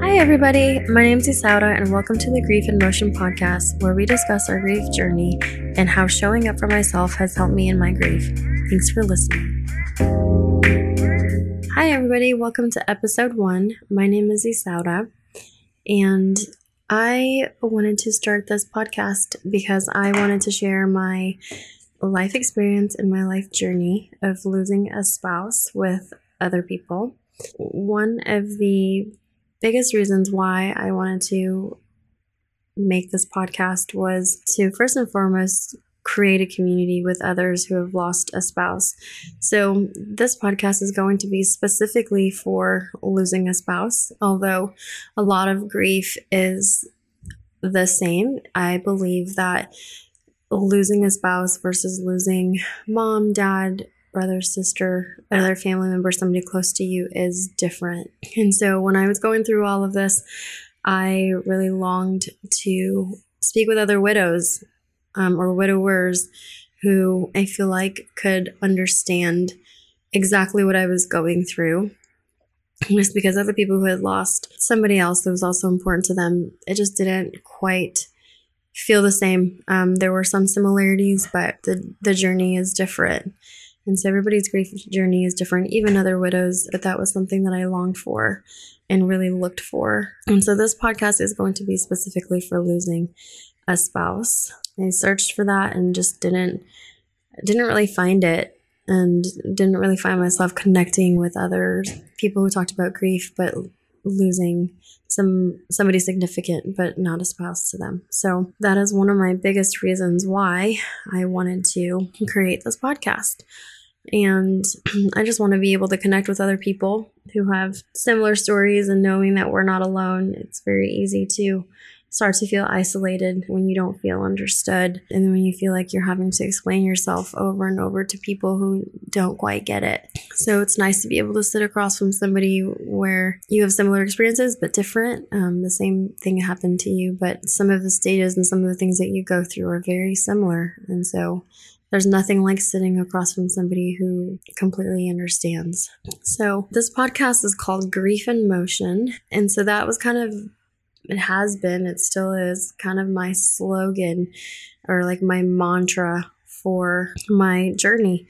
Hi, everybody. My name is Izaura, and welcome to the Grief in Motion podcast, where we discuss our grief journey and how showing up for myself has helped me in my grief. Thanks for listening. Hi, everybody. Welcome to episode one. My name is Izaura, and I wanted to start this podcast because I wanted to share my life experience and my life journey of losing a spouse with other people. One of the biggest reasons why I wanted to make this podcast was to first and foremost create a community with others who have lost a spouse. So, this podcast is going to be specifically for losing a spouse, although a lot of grief is the same. I believe that losing a spouse versus losing mom, dad, brother, sister, another family member, somebody close to you is different. And so when I was going through all of this, I really longed to speak with other widows um, or widowers who I feel like could understand exactly what I was going through. Just because other people who had lost somebody else that was also important to them, it just didn't quite feel the same. Um, there were some similarities, but the the journey is different. And so everybody's grief journey is different, even other widows, but that was something that I longed for and really looked for. And so this podcast is going to be specifically for losing a spouse. I searched for that and just didn't didn't really find it and didn't really find myself connecting with other people who talked about grief but losing some somebody significant but not a spouse to them. So that is one of my biggest reasons why I wanted to create this podcast. And I just want to be able to connect with other people who have similar stories and knowing that we're not alone. It's very easy to start to feel isolated when you don't feel understood and when you feel like you're having to explain yourself over and over to people who don't quite get it. So it's nice to be able to sit across from somebody where you have similar experiences but different. Um, the same thing happened to you, but some of the stages and some of the things that you go through are very similar. And so there's nothing like sitting across from somebody who completely understands. So, this podcast is called Grief in Motion. And so that was kind of it has been, it still is kind of my slogan or like my mantra for my journey.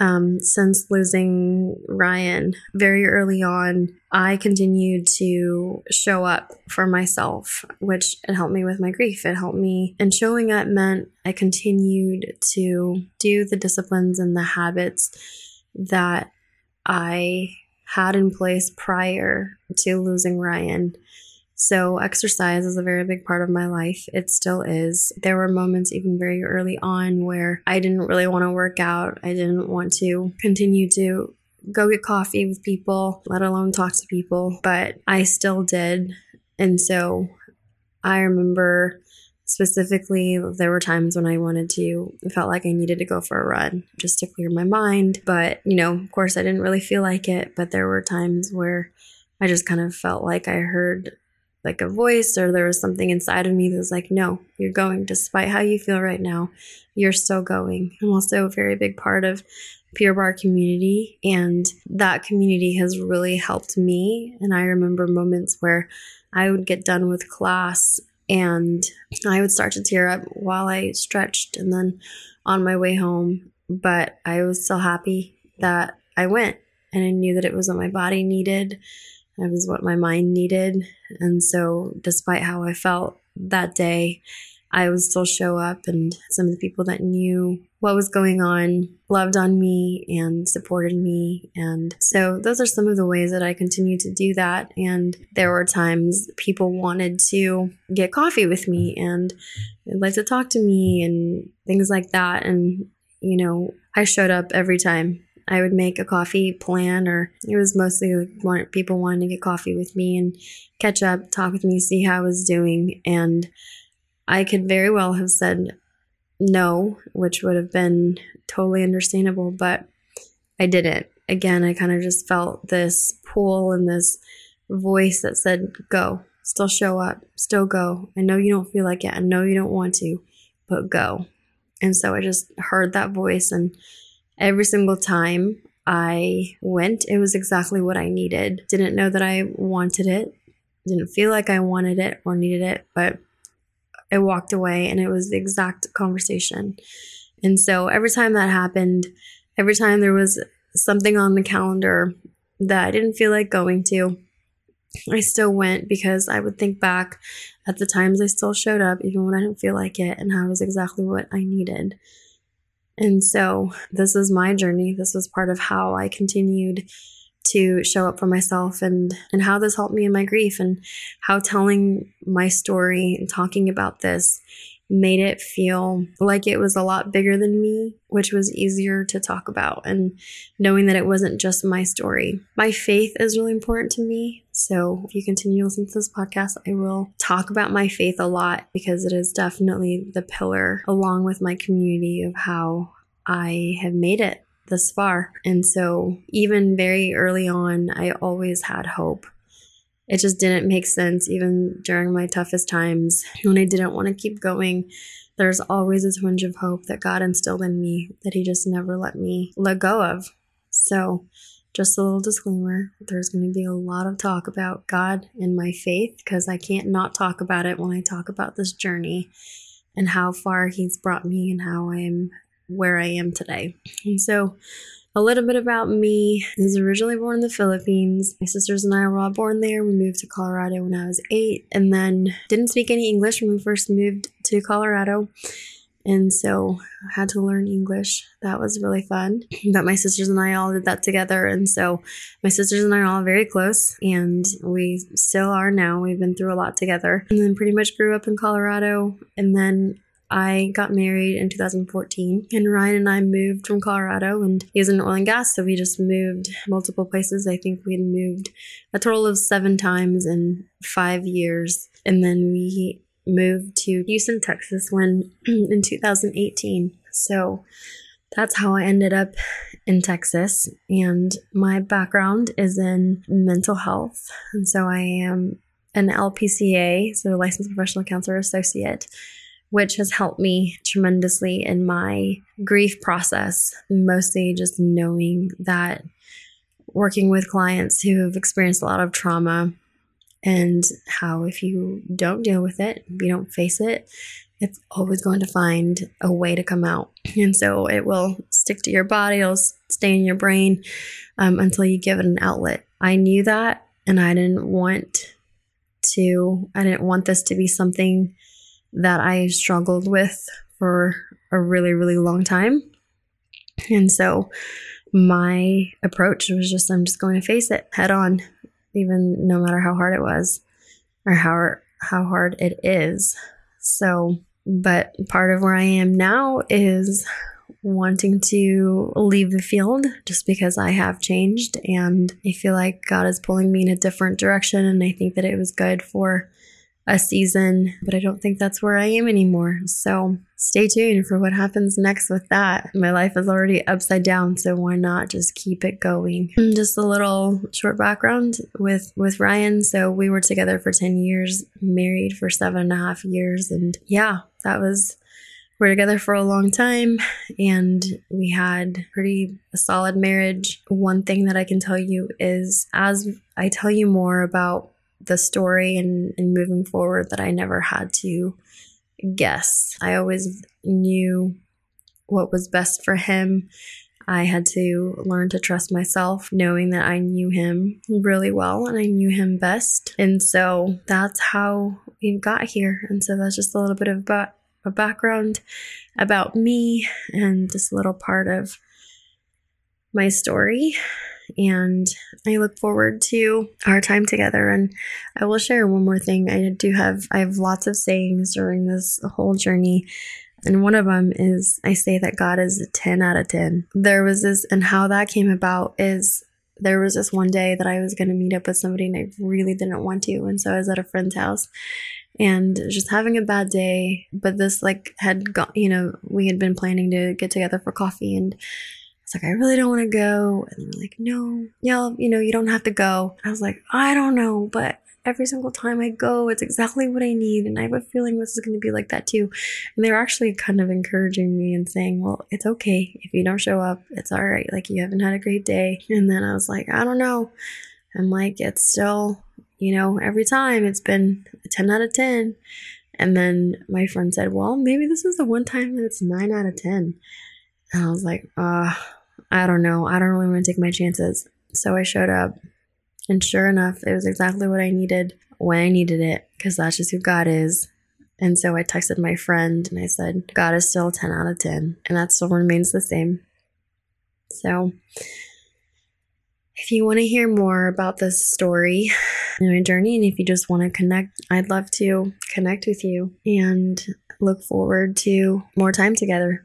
Um, since losing Ryan very early on, I continued to show up for myself, which it helped me with my grief. It helped me, and showing up meant I continued to do the disciplines and the habits that I had in place prior to losing Ryan. So, exercise is a very big part of my life. It still is. There were moments, even very early on, where I didn't really want to work out. I didn't want to continue to go get coffee with people, let alone talk to people, but I still did. And so, I remember specifically there were times when i wanted to I felt like i needed to go for a run just to clear my mind but you know of course i didn't really feel like it but there were times where i just kind of felt like i heard like a voice or there was something inside of me that was like, no, you're going despite how you feel right now. You're still going. I'm also a very big part of Pure Barre community, and that community has really helped me. And I remember moments where I would get done with class and I would start to tear up while I stretched and then on my way home. But I was still happy that I went and I knew that it was what my body needed it was what my mind needed. And so, despite how I felt that day, I would still show up, and some of the people that knew what was going on loved on me and supported me. And so, those are some of the ways that I continue to do that. And there were times people wanted to get coffee with me and they'd like to talk to me and things like that. And, you know, I showed up every time I would make a coffee plan, or it was mostly like people wanting to get coffee with me and catch up, talk with me, see how I was doing. And I could very well have said no, which would have been totally understandable, but I didn't. Again, I kind of just felt this pull and this voice that said, go, still show up, still go. I know you don't feel like it. I know you don't want to, but go. And so I just heard that voice and every single time I went, it was exactly what I needed. Didn't know that I wanted it, didn't feel like I wanted it or needed it, but I walked away and it was the exact conversation. And so every time that happened, every time there was something on the calendar that I didn't feel like going to, I still went because I would think back at the times I still showed up, even when I didn't feel like it, and how it was exactly what I needed. And so this is my journey. This was part of how I continued to show up for myself and and how this helped me in my grief and how telling my story and talking about this made it feel like it was a lot bigger than me, which was easier to talk about and knowing that it wasn't just my story. My faith is really important to me. So if you continue to listen to this podcast, I will talk about my faith a lot because it is definitely the pillar along with my community of how I have made it this far. And so, even very early on, I always had hope. It just didn't make sense, even during my toughest times when I didn't want to keep going. There's always a twinge of hope that God instilled in me that He just never let me let go of. So, just a little disclaimer there's going to be a lot of talk about God and my faith because I can't not talk about it when I talk about this journey and how far He's brought me and how I'm where I am today. And so, a little bit about me I was originally born in the Philippines. My sisters and I were all born there. We moved to Colorado when I was eight and then didn't speak any English when we first moved to Colorado. And so I had to learn English. That was really fun. But my sisters and I all did that together. And so my sisters and I are all very close, and we still are now. We've been through a lot together. And then pretty much grew up in Colorado. And then I got married in 2014, and Ryan and I moved from Colorado, and he was in oil and gas, so we just moved multiple places. I think we moved a total of seven times in five years, and then we moved to Houston, Texas, when in 2018. So that's how I ended up in Texas, and my background is in mental health, and so I am an LPCA, so licensed professional counselor associate which has helped me tremendously in my grief process. Mostly just knowing that working with clients who have experienced a lot of trauma and how if you don't deal with it, if you don't face it, it's always going to find a way to come out. And so it will stick to your body, it'll stay in your brain um, until you give it an outlet. I knew that and I didn't want to, I didn't want this to be something that I struggled with for a really, really long time. And so my approach was just I'm just going to face it head on, even no matter how hard it was or how how hard it is. So, but part of where I am now is wanting to leave the field just because I have changed and I feel like God is pulling me in a different direction and I think that it was good for a season, but I don't think that's where I am anymore. So stay tuned for what happens next with that. My life is already upside down, so why not just keep it going? Mm, just a little short background with with Ryan. So we were together for 10 years, married for seven and a half years, and yeah, that was we're together for a long time and we had pretty a solid marriage. One thing that I can tell you is as I tell you more about the story and, and moving forward that I never had to guess. I always knew what was best for him. I had to learn to trust myself, knowing that I knew him really well and I knew him best. And so that's how we got here. And so that's just a little bit of a background about me and just a little part of my story and I look forward to our time together. And I will share one more thing. I do have I have lots of sayings during this whole journey. And one of them is I say that God is a 10 out of 10. There was this, and how that came about is there was this one day that I was going to meet up with somebody and I really didn't want to. And so I was at a friend's house and just having a bad day. But this, like, had got, you know, we had been planning to get together for coffee and it's like, I really don't want to go. And they're like, no, yeah, you know, you don't have to go. I was like, I don't know, but every single time I go, it's exactly what I need. And I have a feeling this is going to be like that too. And they were actually kind of encouraging me and saying, well, it's okay. If you don't show up, it's all right. Like you haven't had a great day. And then I was like, I don't know. I'm like, it's still, you know, every time it's been a 10 out of 10. And then my friend said, well, maybe this is the one time that it's 9 out of 10. And I was like, uh, I don't know. I don't really want to take my chances. So I showed up. And sure enough, it was exactly what I needed when I needed it, because that's just who God is. And so I texted my friend and I said, God is still 10 out of 10. And that still remains the same. So if you want to hear more about this story and my journey, and if you just want to connect, I'd love to connect with you and look forward to more time together.